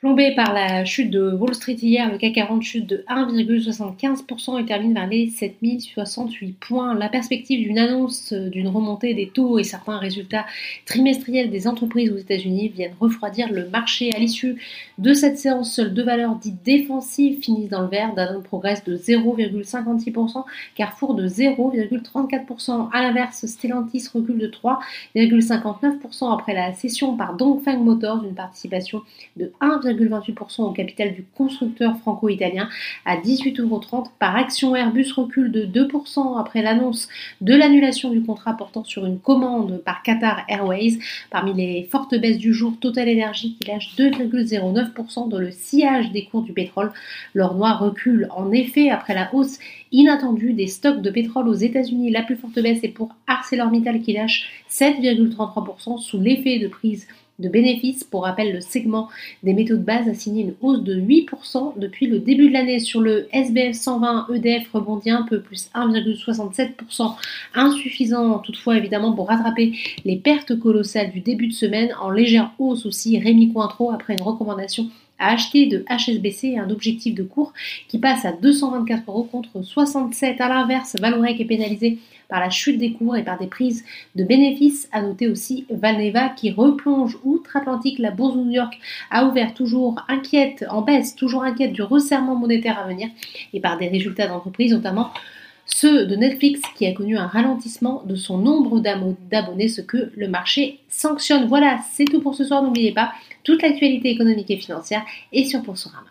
Plombé par la chute de Wall Street hier, le CAC 40 chute de 1,75% et termine vers les 7068 points. La perspective d'une annonce d'une remontée des taux et certains résultats trimestriels des entreprises aux États-Unis viennent refroidir le marché. À l'issue de cette séance, seules deux valeurs dites défensives finissent dans le vert. Danone progresse de 0,56%, Carrefour de 0,34%. À l'inverse, Stellantis recule de 3,59% après la cession par Dongfeng Motors d'une participation de 1, 28% au capital du constructeur franco-italien à 18,30€ par action. Airbus recule de 2% après l'annonce de l'annulation du contrat portant sur une commande par Qatar Airways. Parmi les fortes baisses du jour, Total Energy qui lâche 2,09% dans le sillage des cours du pétrole. L'or noir recule en effet après la hausse inattendue des stocks de pétrole aux États-Unis. La plus forte baisse est pour ArcelorMittal qui lâche 7,33% sous l'effet de prise de bénéfices. Pour rappel, le segment des métaux de base a signé une hausse de 8% depuis le début de l'année. Sur le SBF 120, EDF rebondit un peu, plus 1,67%, insuffisant toutefois évidemment pour rattraper les pertes colossales du début de semaine. En légère hausse aussi, Rémi Cointreau après une recommandation à acheter de HSBC un objectif de cours qui passe à 224 euros contre 67. À l'inverse, Valorec est pénalisé par la chute des cours et par des prises de bénéfices. À noter aussi Valneva qui replonge outre-Atlantique. La bourse de New York a ouvert toujours inquiète, en baisse, toujours inquiète du resserrement monétaire à venir et par des résultats d'entreprise, notamment ceux de Netflix qui a connu un ralentissement de son nombre d'abonnés, ce que le marché sanctionne. Voilà, c'est tout pour ce soir. N'oubliez pas, toute l'actualité économique et financière est sur Boursorama.